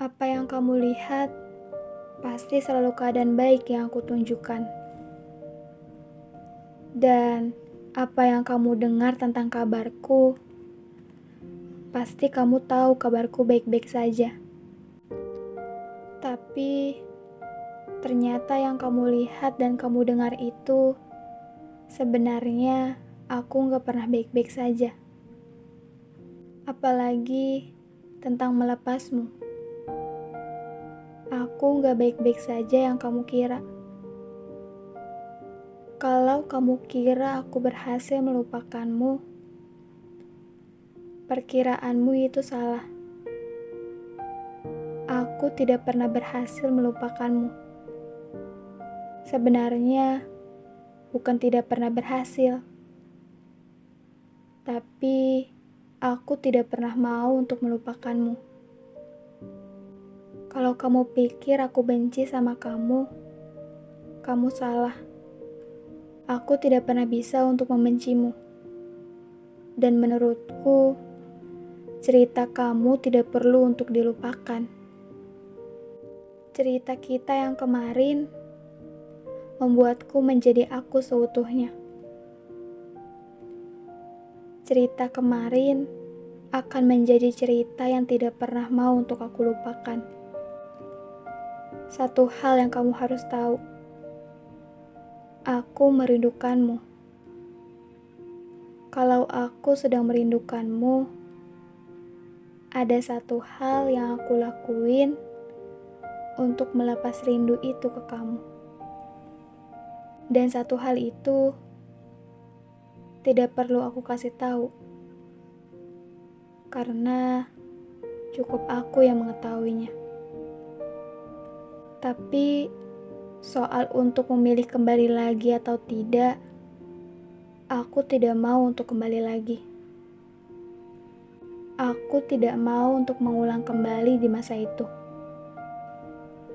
Apa yang kamu lihat pasti selalu keadaan baik yang aku tunjukkan. Dan apa yang kamu dengar tentang kabarku, pasti kamu tahu kabarku baik-baik saja. Tapi ternyata yang kamu lihat dan kamu dengar itu sebenarnya aku nggak pernah baik-baik saja. Apalagi tentang melepasmu. Aku nggak baik-baik saja yang kamu kira. Kalau kamu kira aku berhasil melupakanmu, perkiraanmu itu salah. Aku tidak pernah berhasil melupakanmu. Sebenarnya, bukan tidak pernah berhasil, tapi aku tidak pernah mau untuk melupakanmu. Kalau kamu pikir aku benci sama kamu, kamu salah. Aku tidak pernah bisa untuk membencimu. Dan menurutku, cerita kamu tidak perlu untuk dilupakan. Cerita kita yang kemarin membuatku menjadi aku seutuhnya. Cerita kemarin akan menjadi cerita yang tidak pernah mau untuk aku lupakan. Satu hal yang kamu harus tahu Aku merindukanmu. Kalau aku sedang merindukanmu, ada satu hal yang aku lakuin untuk melepas rindu itu ke kamu. Dan satu hal itu tidak perlu aku kasih tahu. Karena cukup aku yang mengetahuinya. Tapi Soal untuk memilih kembali lagi atau tidak, aku tidak mau untuk kembali lagi. Aku tidak mau untuk mengulang kembali di masa itu.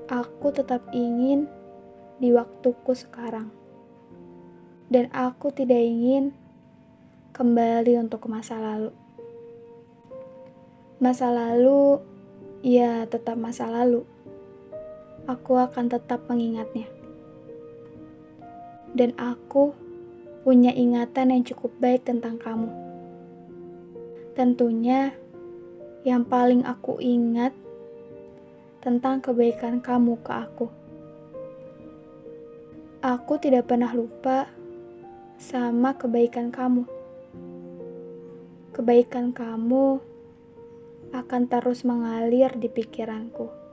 Aku tetap ingin di waktuku sekarang. Dan aku tidak ingin kembali untuk ke masa lalu. Masa lalu, ya tetap masa lalu aku akan tetap mengingatnya. Dan aku punya ingatan yang cukup baik tentang kamu. Tentunya, yang paling aku ingat tentang kebaikan kamu ke aku. Aku tidak pernah lupa sama kebaikan kamu. Kebaikan kamu akan terus mengalir di pikiranku.